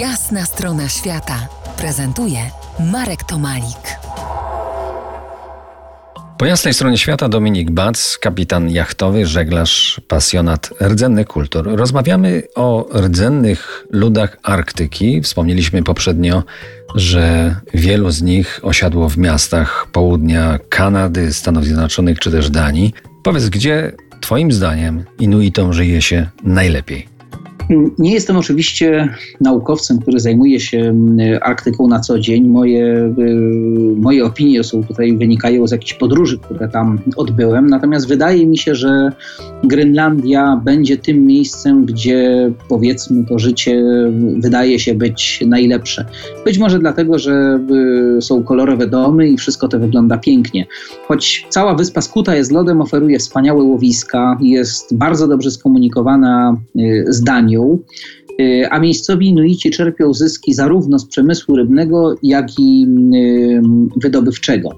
Jasna strona świata prezentuje Marek Tomalik. Po jasnej stronie świata Dominik Bac, kapitan jachtowy, żeglarz, pasjonat rdzennych kultur. Rozmawiamy o rdzennych ludach Arktyki. Wspomnieliśmy poprzednio, że wielu z nich osiadło w miastach południa Kanady, Stanów Zjednoczonych czy też Danii. Powiedz, gdzie Twoim zdaniem Inuitom żyje się najlepiej? Nie jestem oczywiście naukowcem, który zajmuje się mm, Arktyką na co dzień. Moje, y, moje opinie są tutaj wynikają z jakichś podróży, które tam odbyłem. Natomiast wydaje mi się, że Grenlandia będzie tym miejscem, gdzie powiedzmy to życie wydaje się być najlepsze. Być może dlatego, że y, są kolorowe domy i wszystko to wygląda pięknie. Choć cała wyspa skuta jest lodem, oferuje wspaniałe łowiska, jest bardzo dobrze skomunikowana y, z Danią 2001 a miejscowi Inuici czerpią zyski zarówno z przemysłu rybnego, jak i wydobywczego.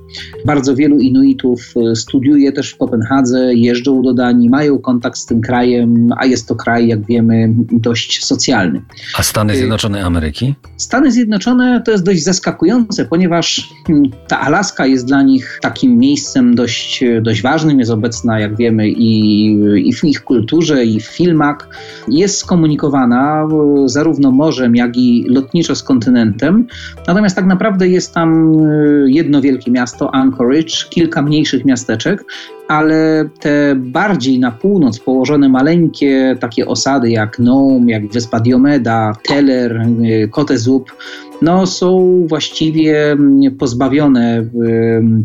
Bardzo wielu Inuitów y, studiuje też w Kopenhadze, jeżdżą do Danii, mają kontakt z tym krajem, a jest to kraj, jak wiemy, dość socjalny. A Stany Zjednoczone Ameryki? Stany Zjednoczone to jest dość zaskakujące, ponieważ hmm, ta Alaska jest dla nich takim miejscem dość, dość ważnym, jest obecna, jak wiemy, i, i w ich kulturze, i w filmach. Jest skomunikowana zarówno morzem, jak i lotniczo z kontynentem. Natomiast tak naprawdę jest tam e, jedno wielkie miasto, Anchorage, kilka mniejszych miasteczek, ale te bardziej na północ położone maleńkie takie osady jak Nome, jak wyspa Diomeda, Teller, e, Kotezup, no, są właściwie mm, pozbawione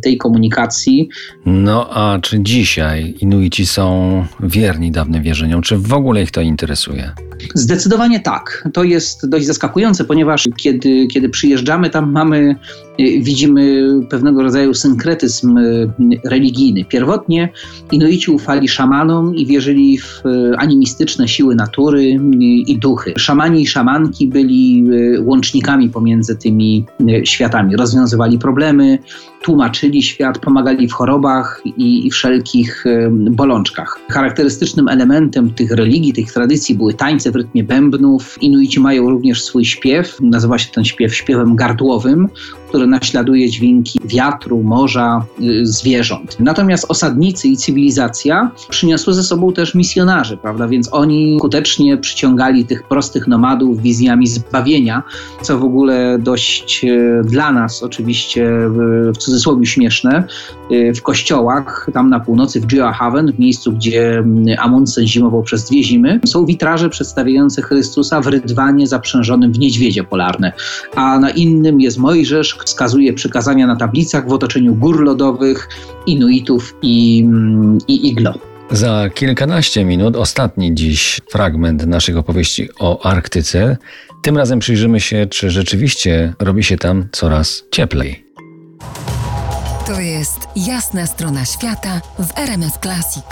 tej komunikacji. No a czy dzisiaj Inuici są wierni dawnym wierzeniom? Czy w ogóle ich to interesuje? Zdecydowanie tak. To jest dość zaskakujące, ponieważ kiedy, kiedy przyjeżdżamy, tam mamy, y, widzimy pewnego rodzaju synkretyzm y, religijny. Pierwotnie Inuici ufali szamanom i wierzyli w y, animistyczne siły natury i duchy. Szamani i szamanki byli łącznikami pomiędzy tymi światami. Rozwiązywali problemy, tłumaczyli świat, pomagali w chorobach i, i wszelkich bolączkach. Charakterystycznym elementem tych religii, tych tradycji były tańce w rytmie bębnów. Inuici mają również swój śpiew, nazywa się ten śpiew śpiewem gardłowym, który naśladuje dźwięki wiatru, morza, y, zwierząt. Natomiast osadnicy i cywilizacja przyniosły ze sobą też misjonarzy, prawda? Więc oni skutecznie przyciągali tych prostych nomadów wizjami zbawienia, co w ogóle dość y, dla nas oczywiście w cudzysłowie śmieszne. Y, w kościołach, tam na północy, w Haven, w miejscu, gdzie Amundsen zimował przez dwie zimy, są witraże przedstawiające Chrystusa w rydwanie zaprzężonym w niedźwiedzie polarne, a na innym jest Mojżesz, wskazuje przykazania na tablicach w otoczeniu gór lodowych, Inuitów i, mm, i Iglo. Za kilkanaście minut ostatni dziś fragment naszych opowieści o Arktyce. Tym razem przyjrzymy się, czy rzeczywiście robi się tam coraz cieplej. To jest jasna strona świata w RMS Classic.